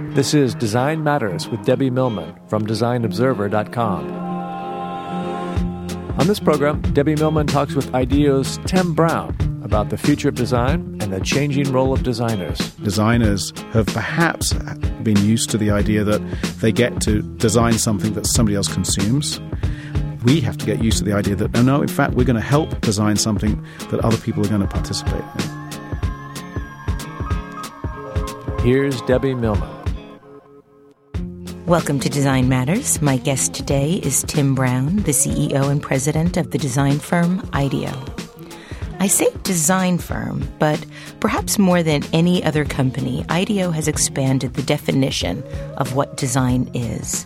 This is Design Matters with Debbie Millman from DesignObserver.com. On this program, Debbie Millman talks with IDEO's Tim Brown about the future of design and the changing role of designers. Designers have perhaps been used to the idea that they get to design something that somebody else consumes. We have to get used to the idea that, no, no, in fact, we're going to help design something that other people are going to participate in. Here's Debbie Millman. Welcome to Design Matters. My guest today is Tim Brown, the CEO and president of the design firm IDEO. I say design firm, but perhaps more than any other company, IDEO has expanded the definition of what design is.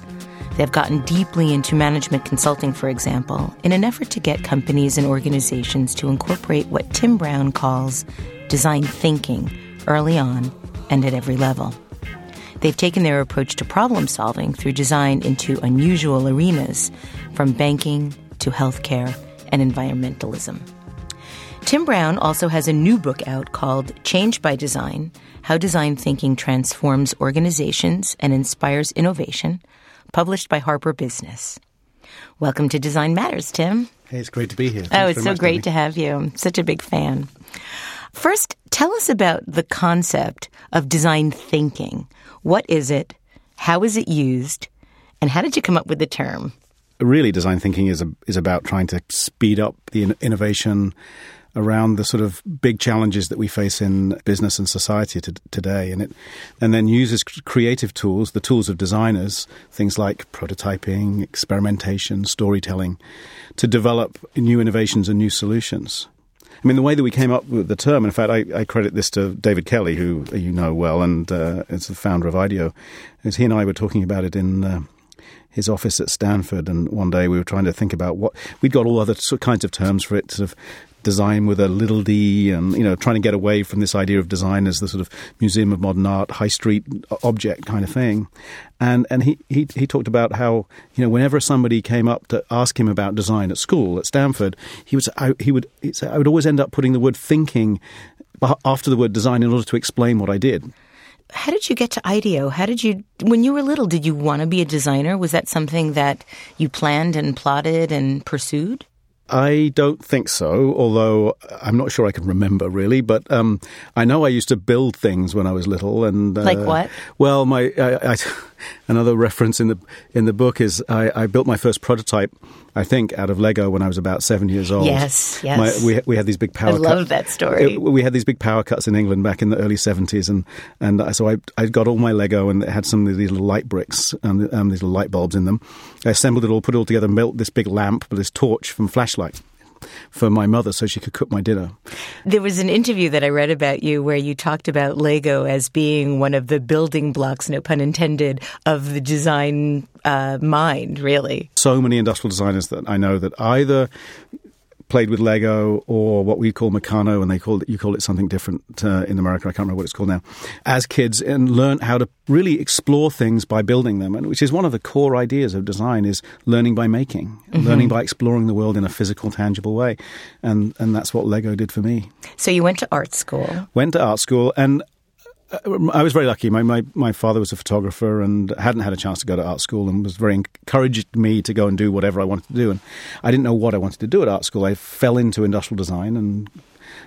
They've gotten deeply into management consulting, for example, in an effort to get companies and organizations to incorporate what Tim Brown calls design thinking early on and at every level. They've taken their approach to problem solving through design into unusual arenas, from banking to healthcare and environmentalism. Tim Brown also has a new book out called Change by Design How Design Thinking Transforms Organizations and Inspires Innovation, published by Harper Business. Welcome to Design Matters, Tim. Hey, it's great to be here. Thanks oh, it's so great to have you. I'm such a big fan. First, tell us about the concept of design thinking. What is it? How is it used? And how did you come up with the term? Really, design thinking is a, is about trying to speed up the in- innovation around the sort of big challenges that we face in business and society to, today, and it and then uses creative tools, the tools of designers, things like prototyping, experimentation, storytelling, to develop new innovations and new solutions. I mean, the way that we came up with the term, in fact, I, I credit this to David Kelley, who you know well, and uh, is the founder of IDEO. As he and I were talking about it in uh, his office at Stanford, and one day we were trying to think about what we'd got all other kinds of terms for it, sort of design with a little d, and you know, trying to get away from this idea of design as the sort of museum of modern art, high street uh, object kind of thing. And and he, he he talked about how you know whenever somebody came up to ask him about design at school at Stanford, he would I, he would say, I would always end up putting the word thinking after the word design in order to explain what I did how did you get to IDEO? How did you, when you were little, did you want to be a designer? Was that something that you planned and plotted and pursued? I don't think so, although I'm not sure I can remember really. But um, I know I used to build things when I was little, and uh, like what? Well, my I, I, another reference in the in the book is I, I, built my first prototype, I think, out of Lego when I was about seven years old. Yes, yes. My, we we had these big power. I love cut, that story. It, we had these big power cuts in England back in the early seventies, and and so I I got all my Lego and it had some of these little light bricks and um, these little light bulbs in them. I assembled it all, put it all together, and built this big lamp with this torch from flashlight for my mother so she could cook my dinner. There was an interview that I read about you where you talked about Lego as being one of the building blocks, no pun intended, of the design uh, mind, really. So many industrial designers that I know that either played with Lego or what we call Meccano, and they call it you call it something different uh, in America. I can't remember what it's called now. As kids, and learn how to really explore things by building them, and which is one of the core ideas of design is learning by making, mm-hmm. learning by exploring the world in a physical, tangible way, and and that's what Lego did for me. So you went to art school. Went to art school, and Uh, I was very lucky. My, my, my father was a photographer and hadn't had a chance to go to art school and was very encouraged me to go and do whatever I wanted to do. And I didn't know what I wanted to do at art school. I fell into industrial design and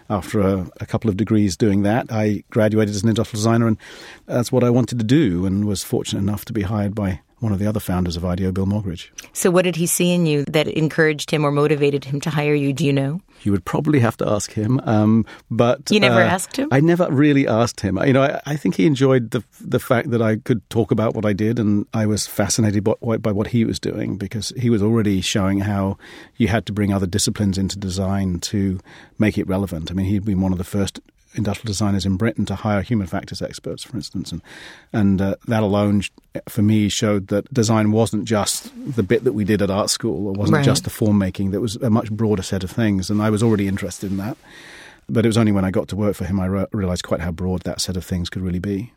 after a, a, couple of degrees doing that, I graduated as an industrial designer, and that's what I wanted to do, and was fortunate enough to be hired by one of the other founders of IDEO, Bill Moggridge. So, what did he see in you that encouraged him or motivated him to hire you? Do you know? You would probably have to ask him. Um, but you never uh, asked him. I never really asked him. You know, I, I, think he enjoyed the the fact that I could talk about what I did, and I was fascinated by, by what he was doing because he was already showing how you had to bring other disciplines into design to make it relevant. I mean, he'd been one of the first industrial designers in Britain to hire human factors experts, for instance, and and uh, that alone, for me, showed that design wasn't just the bit that we did at art school, it wasn't right. just the form making. There was a much broader set of things, and I was already interested in that. But it was only when I got to work for him I re- realized quite how broad that set of things could really be.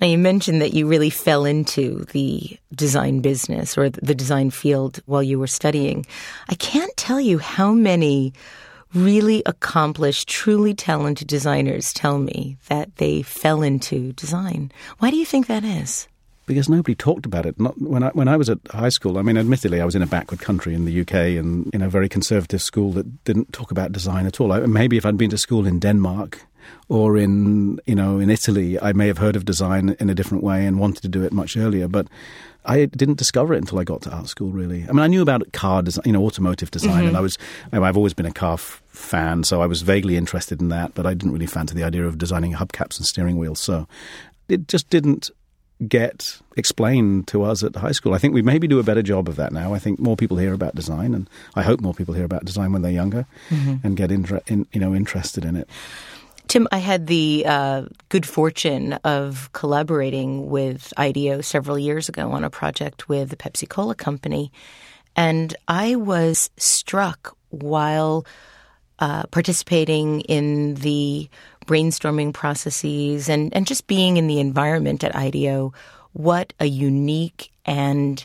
Now, you mentioned that you really fell into the design business or the design field while you were studying. I can't tell you how many really accomplished, truly talented designers tell me that they fell into design. Why do you think that is? because nobody talked about it. Not when I when I was at high school. I mean, admittedly, I was in a backward country in the UK and in a very conservative school that didn't talk about design at all. I, maybe if I'd been to school in Denmark or in you know in Italy, I may have heard of design in a different way and wanted to do it much earlier. But I didn't discover it until I got to art school. Really, I mean, I knew about car design, you know, automotive design, mm-hmm. and I was I've always been a car f- fan, so I was vaguely interested in that. But I didn't really fancy the idea of designing hubcaps and steering wheels. So it just didn't get explained to us at high school. I think we maybe do a better job of that now. I think more people hear about design, and I hope more people hear about design when they're younger mm-hmm. and get inter- in, you know interested in it. Tim, I had the uh, good fortune of collaborating with IDEO several years ago on a project with the Pepsi Cola Company, and I was struck while uh, participating in the brainstorming processes and, and just being in the environment at IDEO, what a unique and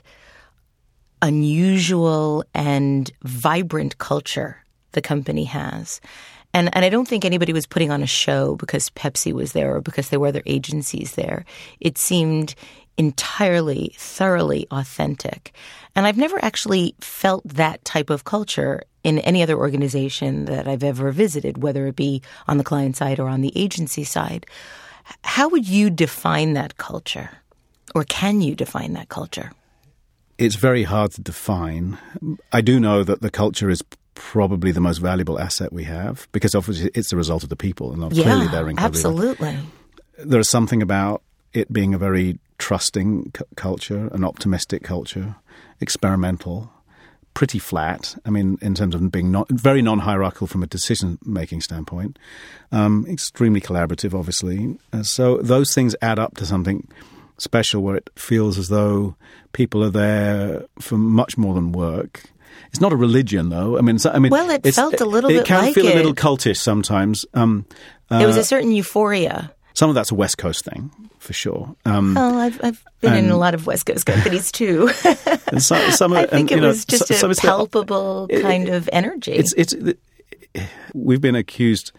unusual and vibrant culture the company has. And and I don't think anybody was putting on a show because Pepsi was there or because there were other agencies there. It seemed entirely, thoroughly authentic. And I've never actually felt that type of culture in any other organization that I've ever visited, whether it be on the client side or on the agency side. How would you define that culture? Or can you define that culture? It's very hard to define. I do know that the culture is probably the most valuable asset we have because obviously it's the result of the people and yeah, clearly they're incredibly absolutely. There's something about it being a very trusting c- culture, an optimistic culture, experimental, pretty flat. I mean, in terms of being not very non-hierarchical from a decision-making standpoint, um, extremely collaborative, obviously. Uh, so those things add up to something special, where it feels as though people are there for much more than work. It's not a religion, though. I mean, I mean, well, it felt a little it, bit. It can like feel it. a little cultish sometimes. Um, uh, there was a certain euphoria. Some of that's a West Coast thing, for sure. Um, oh, I've, I've been in a lot of West Coast companies too. and some, some, I think and, it know, was just some, a palpable the, kind it, of energy. It's, it's, we've been accused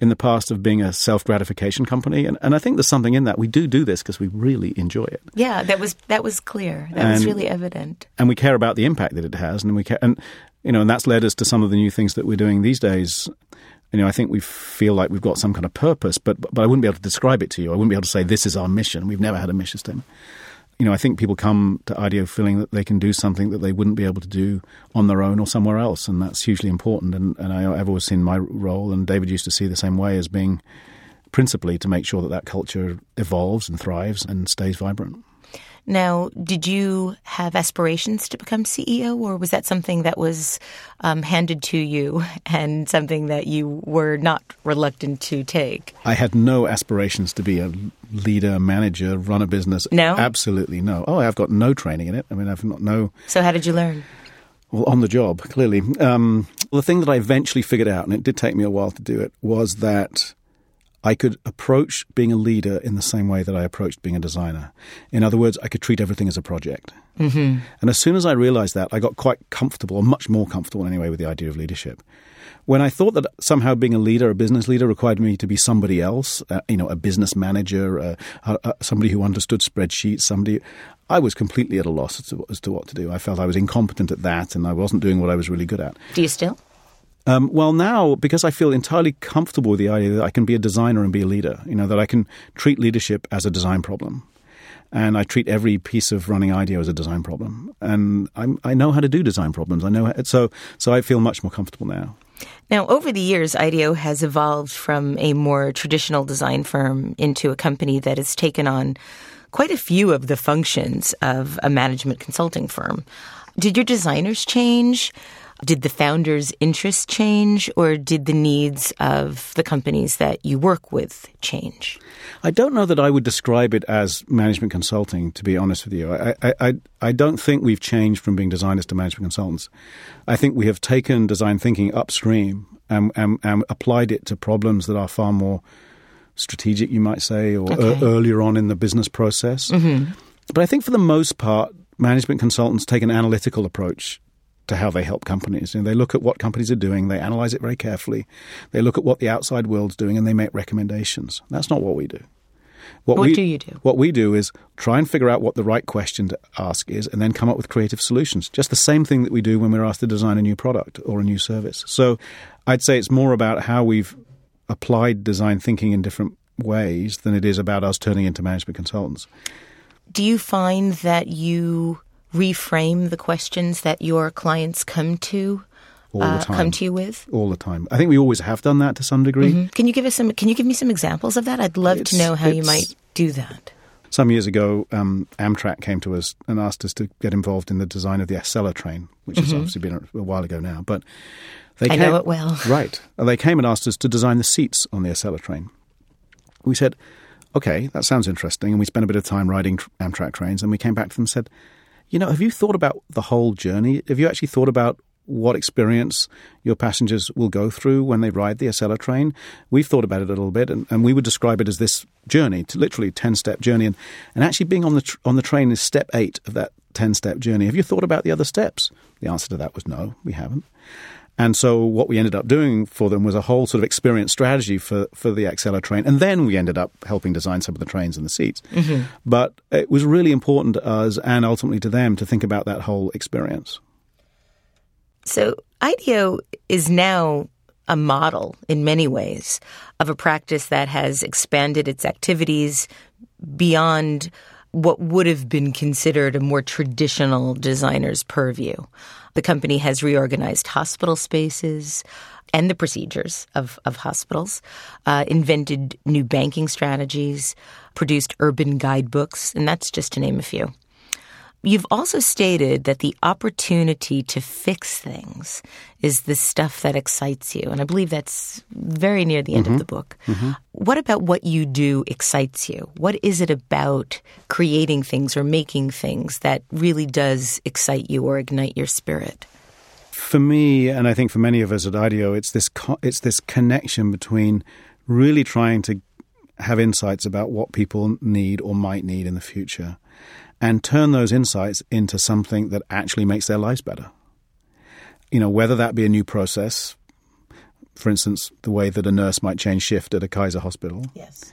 in the past of being a self gratification company, and, and I think there's something in that. We do do this because we really enjoy it. Yeah, that was that was clear. That and, was really evident. And we care about the impact that it has, and we care, and you know, and that's led us to some of the new things that we're doing these days you know, I think we feel like we've got some kind of purpose, but but I wouldn't be able to describe it to you. I wouldn't be able to say this is our mission. We've never had a mission statement. You know, I think people come to IDEO feeling that they can do something that they wouldn't be able to do on their own or somewhere else, and that's hugely important. And, and I, I've always seen my role, and David used to see the same way as being principally to make sure that that culture evolves and thrives and stays vibrant. Now, did you have aspirations to become CEO, or was that something that was um, handed to you and something that you were not reluctant to take? I had no aspirations to be a leader, manager, run a business. No, absolutely no. Oh, I've got no training in it. I mean, I've not no. So, how did you learn? Well, on the job, clearly. Um, the thing that I eventually figured out, and it did take me a while to do it, was that I could approach being a leader in the same way that I approached being a designer. In other words, I could treat everything as a project. Mm-hmm. And as soon as I realized that, I got quite comfortable, or much more comfortable anyway, with the idea of leadership. When I thought that somehow being a leader, a business leader, required me to be somebody else, uh, you know, a business manager, uh, uh, somebody who understood spreadsheets, somebody, I was completely at a loss as to, as to what to do. I felt I was incompetent at that, and I wasn't doing what I was really good at. Do you still? Um, well, now because I feel entirely comfortable with the idea that I can be a designer and be a leader, you know, that I can treat leadership as a design problem, and I treat every piece of running IDEO as a design problem, and I'm, i know how to do design problems. I know how, so so I feel much more comfortable now. Now, over the years, IDEO has evolved from a more traditional design firm into a company that has taken on quite a few of the functions of a management consulting firm. Did your designers change? Did the founders' interests change, or did the needs of the companies that you work with change? I don't know that I would describe it as management consulting, to be honest with you. I, I, I don't think we've changed from being designers to management consultants. I think we have taken design thinking upstream and, and, and applied it to problems that are far more strategic, you might say, or okay. earlier on in the business process. Mm-hmm. But I think for the most part, management consultants take an analytical approach to how they help companies. You know, they look at what companies are doing, they analyze it very carefully, they look at what the outside world's doing, and they make recommendations. That's not what we do. What, what we, do you do? What we do is try and figure out what the right question to ask is and then come up with creative solutions. Just the same thing that we do when we're asked to design a new product or a new service. So I'd say it's more about how we've applied design thinking in different ways than it is about us turning into management consultants. Do you find that you reframe the questions that your clients come to all the uh, time. come to you with? All the time. I think we always have done that to some degree. Mm-hmm. Can you give us some? Can you give me some examples of that? I'd love it's, to know how you might do that. Some years ago, um, Amtrak came to us and asked us to get involved in the design of the Acela train, which mm-hmm. has obviously been a, a, while ago now. But they I came, know it well. Right. They came and asked us to design the seats on the Acela train. We said, okay, that sounds interesting. And we spent a bit of time riding Amtrak trains. And we came back to them and said, you know, have you thought about the whole journey? Have you actually thought about what experience your passengers will go through when they ride the Acela train. We've thought about it a little bit, and, and we would describe it as this journey, literally ten step journey, and, and actually being on the tr- on the train is step eight of that ten step journey. Have you thought about the other steps? The answer to that was no, we haven't. And so what we ended up doing for them was a whole sort of experience strategy for, for the Acela train. And then we ended up helping design some of the trains and the seats. Mm-hmm. But it was really important to us and ultimately to them to think about that whole experience. So IDEO is now a model in many ways of a practice that has expanded its activities beyond what would have been considered a more traditional designer's purview. The company has reorganized hospital spaces and the procedures of, of hospitals, uh, invented new banking strategies, produced urban guidebooks, and that's just to name a few. You've also stated that the opportunity to fix things is the stuff that excites you. And I believe that's very near the end mm-hmm. of the book. Mm-hmm. What about what you do excites you? What is it about creating things or making things that really does excite you or ignite your spirit? For me, and I think for many of us at IDEO, it's this co- it's this connection between really trying to have insights about what people need or might need in the future and turn those insights into something that actually makes their lives better. You know, whether that be a new process, for instance, the way that a nurse might change shift at a Kaiser hospital. Yes.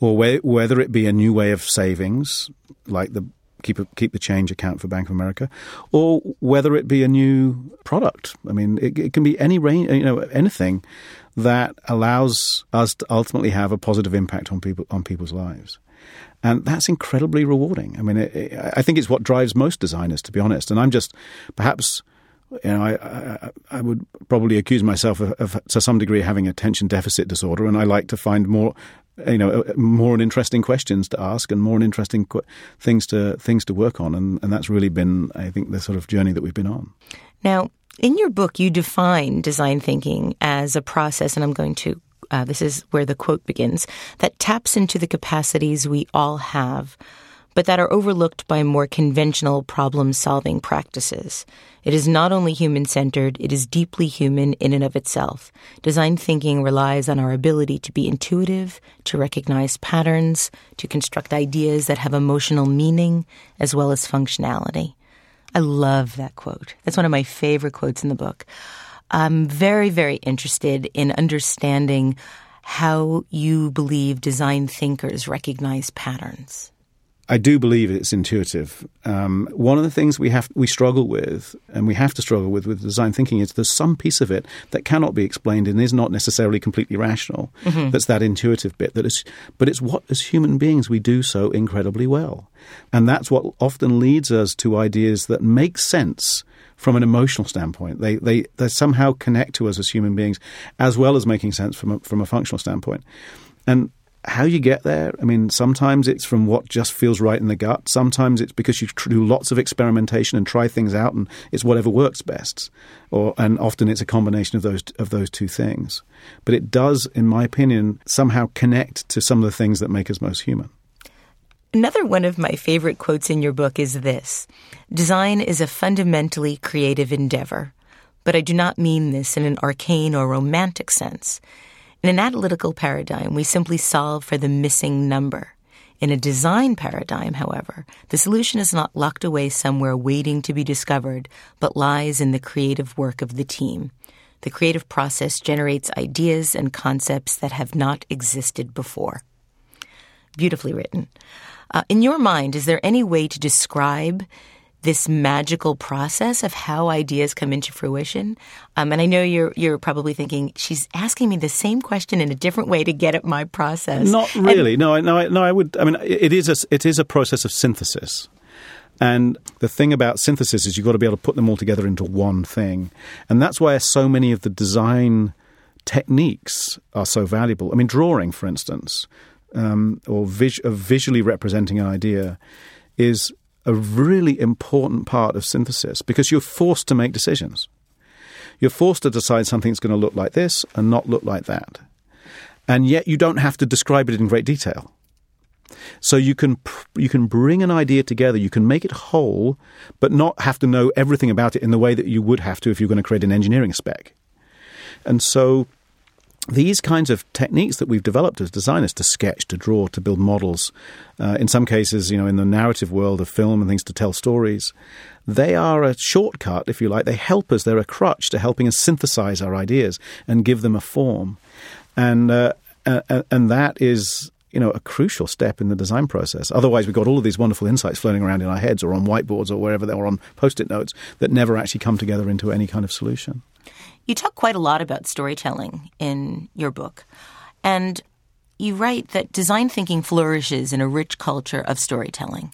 Or whether it be a new way of savings, like the keep a, keep the change account for Bank of America, or whether it be a new product. I mean, it, it can be any range, you know, anything that allows us to ultimately have a positive impact on people on people's lives. And that's incredibly rewarding. I mean, it, it, I think it's what drives most designers, to be honest. And I'm just perhaps you know, I, I, I, would probably accuse myself of, of, to some degree, having attention deficit disorder, and I like to find more, you know, uh, more interesting questions to ask and more interesting qu- things to things to work on, and, and that's really been, I think, the sort of journey that we've been on. Now, in your book, you define design thinking as a process, and I'm going to uh, this is where the quote begins, that taps into the capacities we all have, but that are overlooked by more conventional problem solving practices. It is not only human centered, it is deeply human in and of itself. Design thinking relies on our ability to be intuitive, to recognize patterns, to construct ideas that have emotional meaning as well as functionality. I love that quote. That's one of my favorite quotes in the book. I'm very, very interested in understanding how you believe design thinkers recognize patterns. I do believe it's intuitive. Um, one of the things we have we struggle with, and we have to struggle with with design thinking, is there's some piece of it that cannot be explained and is not necessarily completely rational. Mm-hmm. That's that intuitive bit. That is, but it's what as human beings we do so incredibly well, and that's what often leads us to ideas that make sense from an emotional standpoint. They, they, they somehow connect to us as human beings, as well as making sense from a, from a functional standpoint. And how you get there, I mean, sometimes it's from what just feels right in the gut. Sometimes it's because you do lots of experimentation and try things out, and it's whatever works best. Or and often it's a combination of those of those two things. But it does, in my opinion, somehow connect to some of the things that make us most human. Another one of my favorite quotes in your book is this Design is a fundamentally creative endeavor, but I do not mean this in an arcane or romantic sense. In an analytical paradigm, we simply solve for the missing number. In a design paradigm, however, the solution is not locked away somewhere waiting to be discovered, but lies in the creative work of the team. The creative process generates ideas and concepts that have not existed before. Beautifully written. Uh, in your mind, is there any way to describe this magical process of how ideas come into fruition. Um, and I know you're you're probably thinking she's asking me the same question in a different way to get at my process. Not really. And, no, no, no. I would. I mean, it is a it is a process of synthesis. And the thing about synthesis is you've got to be able to put them all together into one thing. And that's why so many of the design techniques are so valuable. I mean, drawing, for instance, um, or vis- visually representing an idea is a really important part of synthesis because you're forced to make decisions. You're forced to decide something's going to look like this and not look like that. And yet you don't have to describe it in great detail. So you can you can bring an idea together, you can make it whole, but not have to know everything about it in the way that you would have to if you're going to create an engineering spec. And so these kinds of techniques that we've developed as designers to sketch, to draw, to build models, uh, in some cases, you know, in the narrative world of film and things to tell stories, they are a shortcut, if you like. They help us. They're a crutch to helping us synthesize our ideas and give them a form, and uh, uh, and that is you know a crucial step in the design process. Otherwise, we've got all of these wonderful insights floating around in our heads or on whiteboards or wherever they are on post-it notes that never actually come together into any kind of solution. You talk quite a lot about storytelling in your book. And you write that design thinking flourishes in a rich culture of storytelling.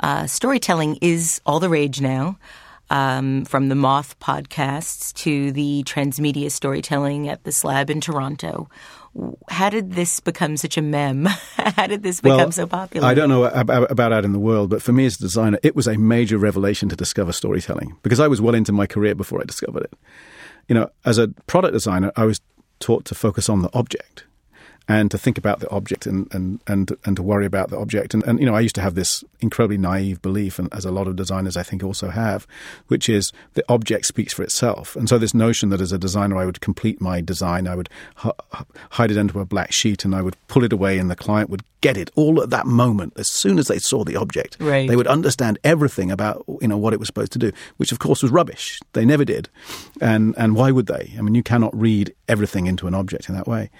Uh, storytelling is all the rage now, um, from the Moth podcasts to the transmedia storytelling at the Slab in Toronto. How did this become such a mem? How did this become well, so popular? I don't know about out in the world, but for me as a designer, it was a major revelation to discover storytelling because I was well into my career before I discovered it you know, as a product designer, I was taught to focus on the object and to think about the object and, and, and, and to worry about the object. And, and, you know, I used to have this incredibly naive belief, and as a lot of designers I think also have, which is the object speaks for itself. And so this notion that as a designer I would complete my design, I would h- hide it into a black sheet and I would pull it away and the client would get it all at that moment. As soon as they saw the object, right. they would understand everything about, you know, what it was supposed to do, which of course was rubbish. They never did. And, and why would they? I mean, you cannot read everything into an object in that way.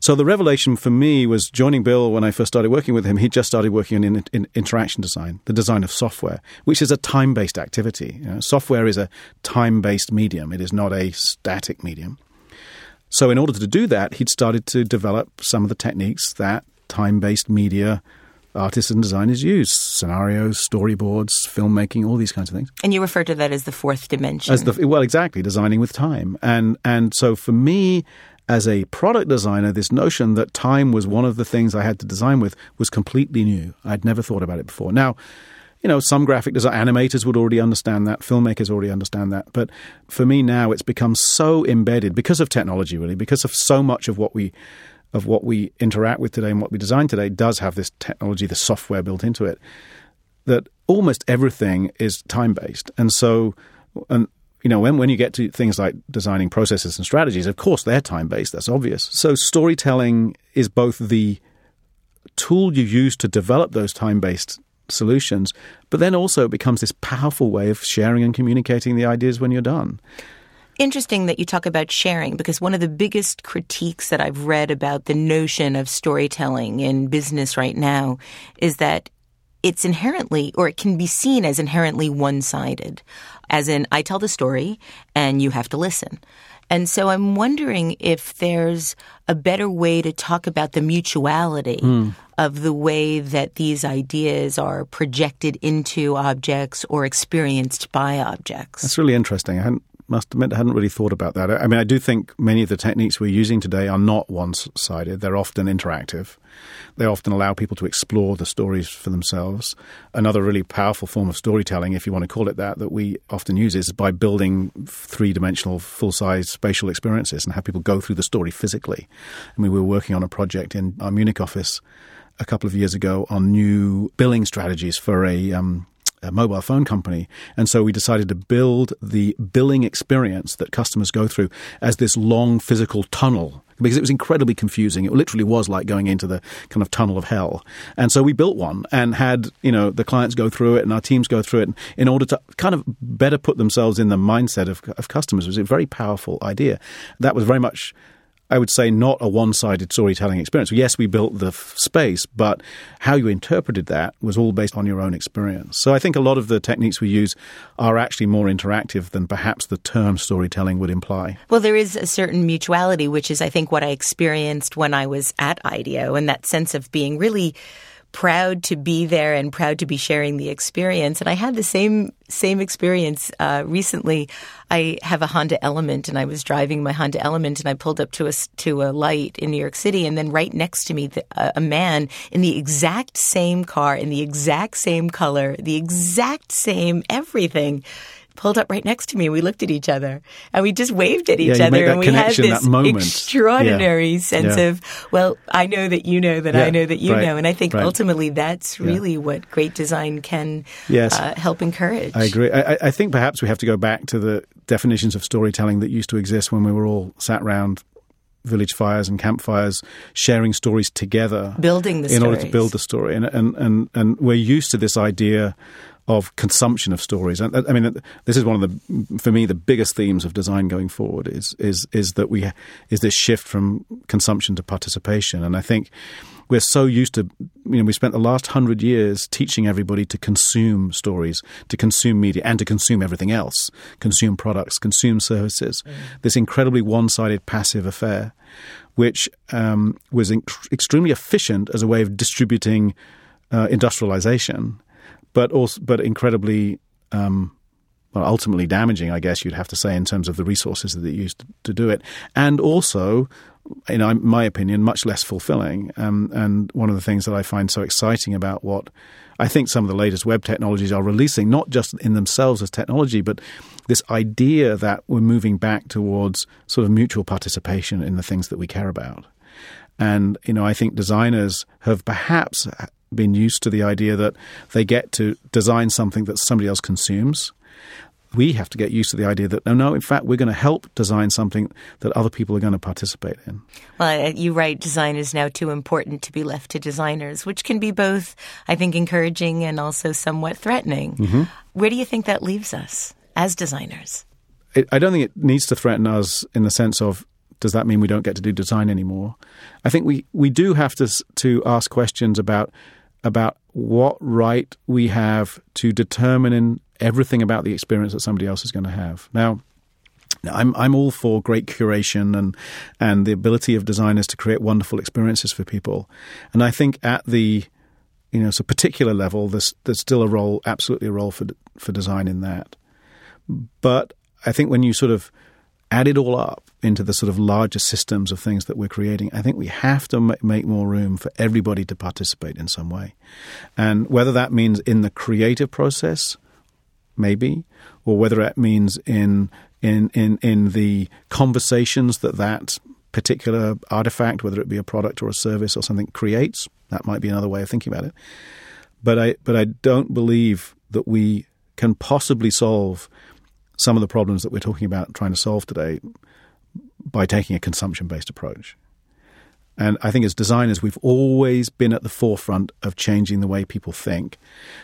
So the revelation for me was joining Bill when I first started working with him. He just started working in, in interaction design, the design of software, which is a time based activity. You know, software is a time based medium, it is not a static medium. So, in order to do that, he'd started to develop some of the techniques that time based media artists and designers use scenarios, storyboards, filmmaking, all these kinds of things. And you refer to that as the fourth dimension. As the, well, exactly, designing with time. And, and so for me, as a product designer, this notion that time was one of the things I had to design with was completely new. I'd never thought about it before. Now, you know, some graphic design animators would already understand that, filmmakers already understand that. But for me now, it's become so embedded because of technology, really, because of so much of what we of what we interact with today and what we design today does have this technology, the software built into it. That almost everything is time based, and so and you know, when, when you get to things like designing processes and strategies, of course they're time based, that's obvious. So storytelling is both the tool you use to develop those time based solutions, but then also it becomes this powerful way of sharing and communicating the ideas when you're done. Interesting that you talk about sharing because one of the biggest critiques that I've read about the notion of storytelling in business right now is that it's inherently, or it can be seen as inherently one sided, as in, I tell the story and you have to listen. And so I'm wondering if there's a better way to talk about the mutuality mm. of the way that these ideas are projected into objects or experienced by objects. That's really interesting. I hadn't must admit I hadn't really thought about that. I mean, I do think many of the techniques we're using today are not one sided, they're often interactive. They often allow people to explore the stories for themselves. Another really powerful form of storytelling, if you want to call it that, that we often use is by building three dimensional, full size spatial experiences and have people go through the story physically. I mean, we were working on a project in our Munich office a couple of years ago on new billing strategies for a um, a mobile phone company. And so we decided to build the billing experience that customers go through as this long physical tunnel because it was incredibly confusing. It literally was like going into the kind of tunnel of hell. And so we built one and had, you know, the clients go through it and our teams go through it in order to kind of better put themselves in the mindset of, of customers. It was a very powerful idea. That was very much I would say, not a one sided storytelling experience. Yes, we built the f- space, but how you interpreted that was all based on your own experience. So I think a lot of the techniques we use are actually more interactive than perhaps the term storytelling would imply. Well, there is a certain mutuality, which is, I think, what I experienced when I was at IDEO, and that sense of being really proud to be there and proud to be sharing the experience. And I had the same same experience uh, recently. I have a Honda Element, and I was driving my Honda Element, and I pulled up to a to a light in New York City, and then right next to me, the, a man in the exact same car, in the exact same color, the exact same everything pulled up right next to me. And we looked at each other and we just waved at each yeah, other, and we had this extraordinary yeah. sense yeah. of, well, I know that you know that I know that you right. know, and I think right. ultimately that's really what great design can yes. uh, help encourage. I agree. I, I think perhaps we have to go back to the definitions of storytelling that used to exist when we were all sat around village fires and campfires, sharing stories together, building the in stories. order to build the story. And and and and we're used to this idea of consumption of stories. I, I mean, this is one of the, for me, the biggest themes of design going forward is is is that we is this shift from consumption to participation. And I think we're so used to, you know, we spent the last hundred years teaching everybody to consume stories, to consume media, and to consume everything else, consume products, consume services. Mm. This incredibly one-sided passive affair, which um, was inc- extremely efficient as a way of distributing uh, industrialization but also but incredibly um, well, ultimately damaging, I guess you'd have to say, in terms of the resources that they used to, to do it, and also, in my opinion, much less fulfilling. Um, and one of the things that I find so exciting about what I think some of the latest web technologies are releasing, not just in themselves as technology, but this idea that we're moving back towards sort of mutual participation in the things that we care about. And, you know, I think designers have perhaps been used to the idea that they get to design something that somebody else consumes. We have to get used to the idea that no, no, in fact, we're going to help design something that other people are going to participate in. Well, you write design is now too important to be left to designers, which can be both, I think, encouraging and also somewhat threatening. Mm-hmm. Where do you think that leaves us as designers? It, I don't think it needs to threaten us in the sense of does that mean we don't get to do design anymore? I think we, we do have to to ask questions about about what right we have to determine everything about the experience that somebody else is going to have. Now, I'm I'm all for great curation and and the ability of designers to create wonderful experiences for people, and I think at the you know so particular level, there's there's still a role, absolutely a role for for design in that. But I think when you sort of add it all up into the sort of larger systems of things that we're creating, I think we have to make more room for everybody to participate in some way. And whether that means in the creative process, maybe, or whether it means in in in in the conversations that that particular artifact, whether it be a product or a service or something, creates, that might be another way of thinking about it. But I but I don't believe that we can possibly solve some of the problems that we're talking about trying to solve today by taking a consumption based approach. And I think as designers, we've always been at the forefront of changing the way people think.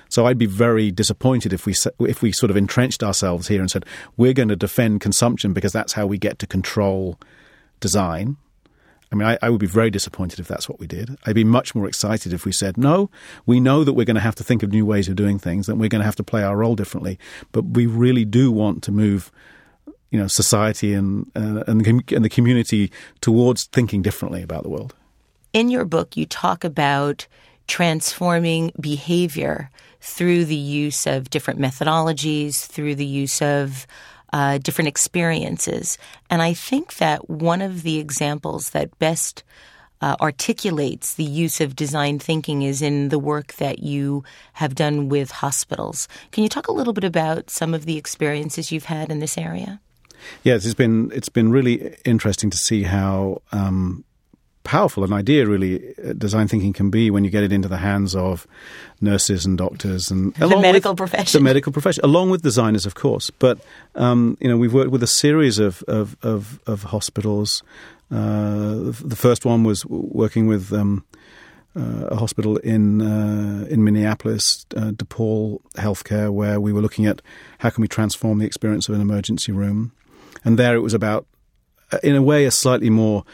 So I'd be very disappointed if we if we sort of entrenched ourselves here and said we're going to defend consumption because that's how we get to control design. I mean, I, I, would be very disappointed if that's what we did. I'd be much more excited if we said, no, we know that we're going to have to think of new ways of doing things, and we're going to have to play our role differently. But we really do want to move you know society and uh, and, the, and the community towards thinking differently about the world. In your book, you talk about transforming behavior through the use of different methodologies, through the use of uh, different experiences, and I think that one of the examples that best uh, articulates the use of design thinking is in the work that you have done with hospitals. Can you talk a little bit about some of the experiences you've had in this area? Yes, it's been it's been really interesting to see how um, powerful an idea, really, uh, design thinking can be when you get it into the hands of nurses and doctors and the medical profession. The medical profession, along with designers, of course. But um, you know, we've worked with a series of of, of, of hospitals. Uh, the first one was working with. Um, uh, a hospital in uh, in Minneapolis, uh, DePaul Healthcare, where we were looking at how can we transform the experience of an emergency room, and there it was about, uh, in a way, a slightly more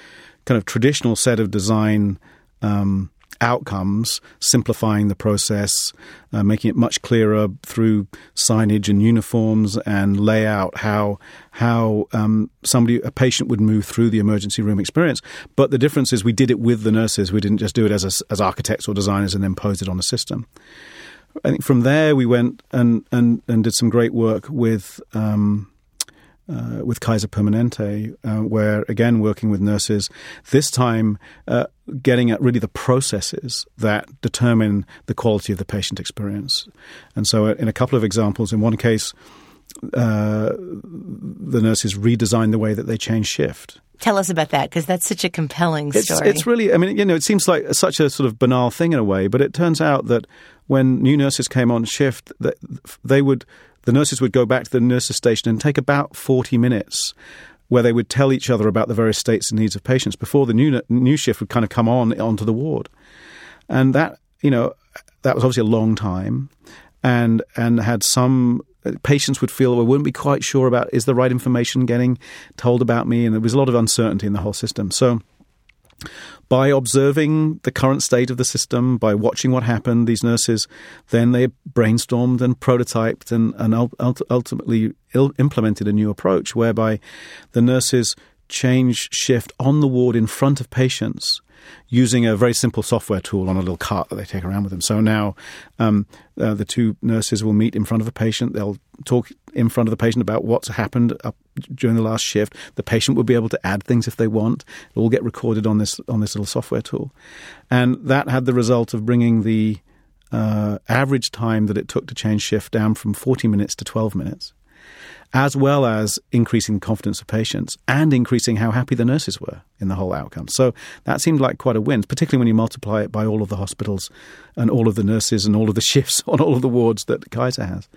kind of traditional set of design um, outcomes, simplifying the process, uh, making it much clearer through signage and uniforms and layout how how um, somebody a patient would move through the emergency room experience. But the difference is we did it with the nurses. We didn't just do it as a, as architects or designers and then pose it on a system. I think from there we went and and, and did some great work with. Um, uh, with Kaiser Permanente, uh, where again working with nurses, this time uh, getting at really the processes that determine the quality of the patient experience. And so, uh, in a couple of examples, in one case, uh, the nurses redesigned the way that they change shift. Tell us about that because that's such a compelling it's, story. It's really, I mean, you know, it seems like such a sort of banal thing in a way, but it turns out that when new nurses came on shift, that they would the nurses would go back to the nurses' station and take about 40 minutes where they would tell each other about the various states and needs of patients before the new, new shift would kind of come on onto the ward. And that, you know, that was obviously a long time and, and had some uh, patients would feel, well, wouldn't be quite sure about is the right information getting told about me? And there was a lot of uncertainty in the whole system. So by observing the current state of the system, by watching what happened, these nurses then they brainstormed and prototyped and, and ultimately implemented a new approach whereby the nurses change shift on the ward in front of patients using a very simple software tool on a little cart that they take around with them. So now um, uh, the two nurses will meet in front of a patient. They'll talk in front of the patient about what's happened during the last shift. The patient will be able to add things if they want. It'll all get recorded on this on this little software tool, and that had the result of bringing the uh, average time that it took to change shift down from 40 minutes to 12 minutes as well as increasing the confidence of patients and increasing how happy the nurses were in the whole outcome. So that seemed like quite a win, particularly when you multiply it by all of the hospitals and all of the nurses and all of the shifts on all of the wards that Kaiser has.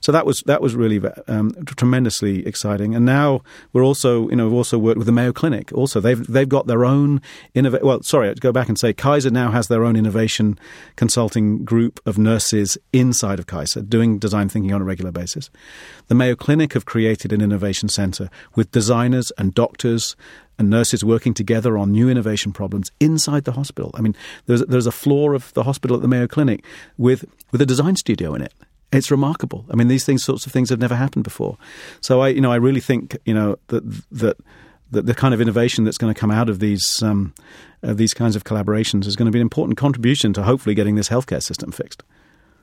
So that was that was really um, tremendously exciting. And now we're also you know we've also worked with the Mayo Clinic. Also they've they've got their own innovate. Well, sorry, go back and say Kaiser now has their own innovation consulting group of nurses inside of Kaiser doing design thinking on a regular basis. The Mayo Clinic have created an innovation center with designers and doctors and nurses working together on new innovation problems inside the hospital. I mean, there's there's a floor of the hospital at the Mayo Clinic with with a design studio in it. It's remarkable. I mean, these things, sorts of things, have never happened before. So I, you know, I really think, you know, that that that the kind of innovation that's going to come out of these um, uh, these kinds of collaborations is going to be an important contribution to hopefully getting this healthcare system fixed.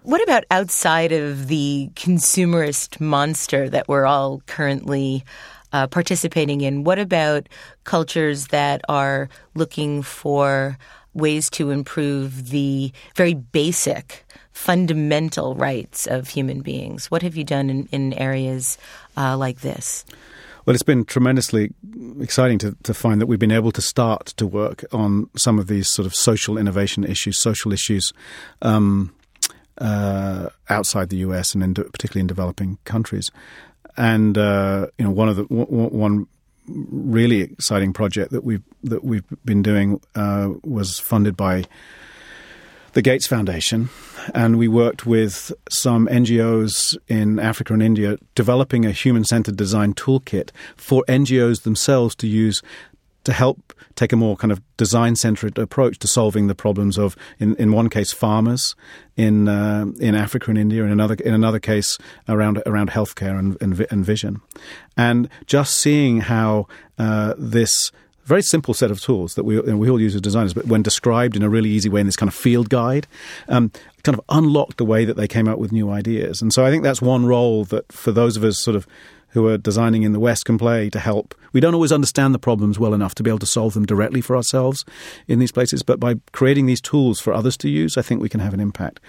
What about outside of the consumerist monster that we're all currently uh, participating in? What about cultures that are looking for ways to improve the very basic fundamental rights of human beings. What have you done in, in areas uh, like this? Well, it's been tremendously exciting to, to find that we've been able to start to work on some of these sort of social innovation issues, social issues um, uh, outside the US and in de- particularly in developing countries. And uh, you know, one of the w- one really exciting project that we've that we've been doing uh, was funded by the Gates Foundation, and we worked with some NGOs in Africa and India developing a human centered design toolkit for NGOs themselves to use to help take a more kind of design centered approach to solving the problems of, in, in one case, farmers in uh, in Africa and India, in another in another case around around healthcare and, and, and vision, and just seeing how uh, this very simple set of tools that we, we all use as designers, but when described in a really easy way in this kind of field guide, um, kind of unlocked the way that they came up with new ideas. And so I think that's one role that for those of us sort of who are designing in the West can play to help. We don't always understand the problems well enough to be able to solve them directly for ourselves in these places, but by creating these tools for others to use, I think we can have an impact.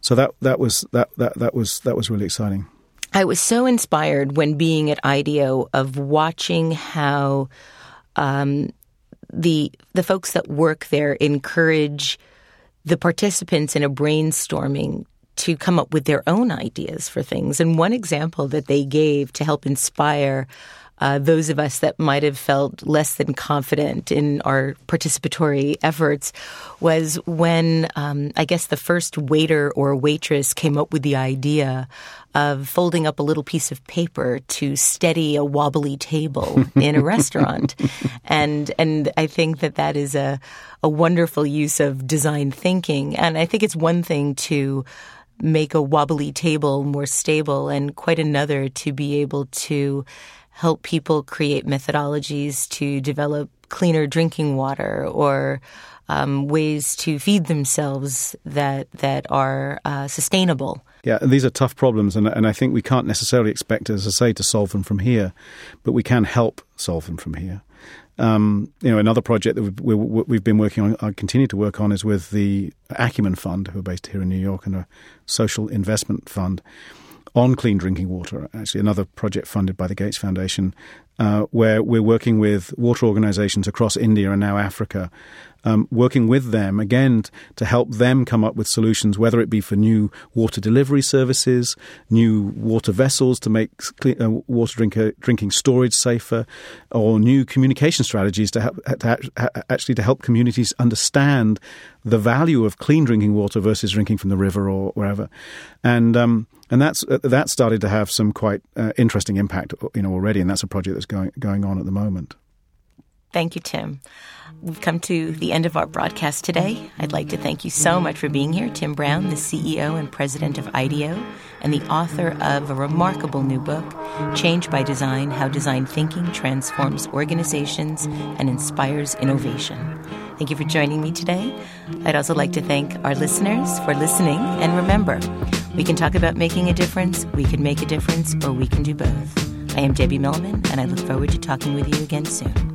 So that that was that that that was that was really exciting. I was so inspired when being at IDEO of watching how um, the the folks that work there encourage the participants in a brainstorming to come up with their own ideas for things. And one example that they gave to help inspire uh, those of us that might have felt less than confident in our participatory efforts was when um, I guess the first waiter or waitress came up with the idea of folding up a little piece of paper to steady a wobbly table in a restaurant, and and I think that that is a a wonderful use of design thinking, and I think it's one thing to make a wobbly table more stable, and quite another to be able to help people create methodologies to develop cleaner drinking water or um, ways to feed themselves that that are uh, sustainable. Yeah, these are tough problems, and, and I think we can't necessarily expect, as I say, to solve them from here, but we can help solve them from here. Um, you know, another project that we've, we've, been working on, I continue to work on, is with the Acumen Fund, who are based here in New York, and a social investment fund on clean drinking water. Actually, another project funded by the Gates Foundation, uh, where we're working with water organizations across India and now Africa um, working with them again to help them come up with solutions, whether it be for new water delivery services, new water vessels to make clean, uh, water drinker, drinking storage safer, or new communication strategies to, help, to actually to help communities understand the value of clean drinking water versus drinking from the river or wherever, and um, and that's uh, that started to have some quite uh, interesting impact, you know, already, and that's a project that's going going on at the moment. Thank you, Tim. We've come to the end of our broadcast today. I'd like to thank you so much for being here, Tim Brown, the CEO and president of IDEO, and the author of a remarkable new book, Change by Design How Design Thinking Transforms Organizations and Inspires Innovation. Thank you for joining me today. I'd also like to thank our listeners for listening. And remember, we can talk about making a difference, we can make a difference, or we can do both. I am Debbie Millman, and I look forward to talking with you again soon.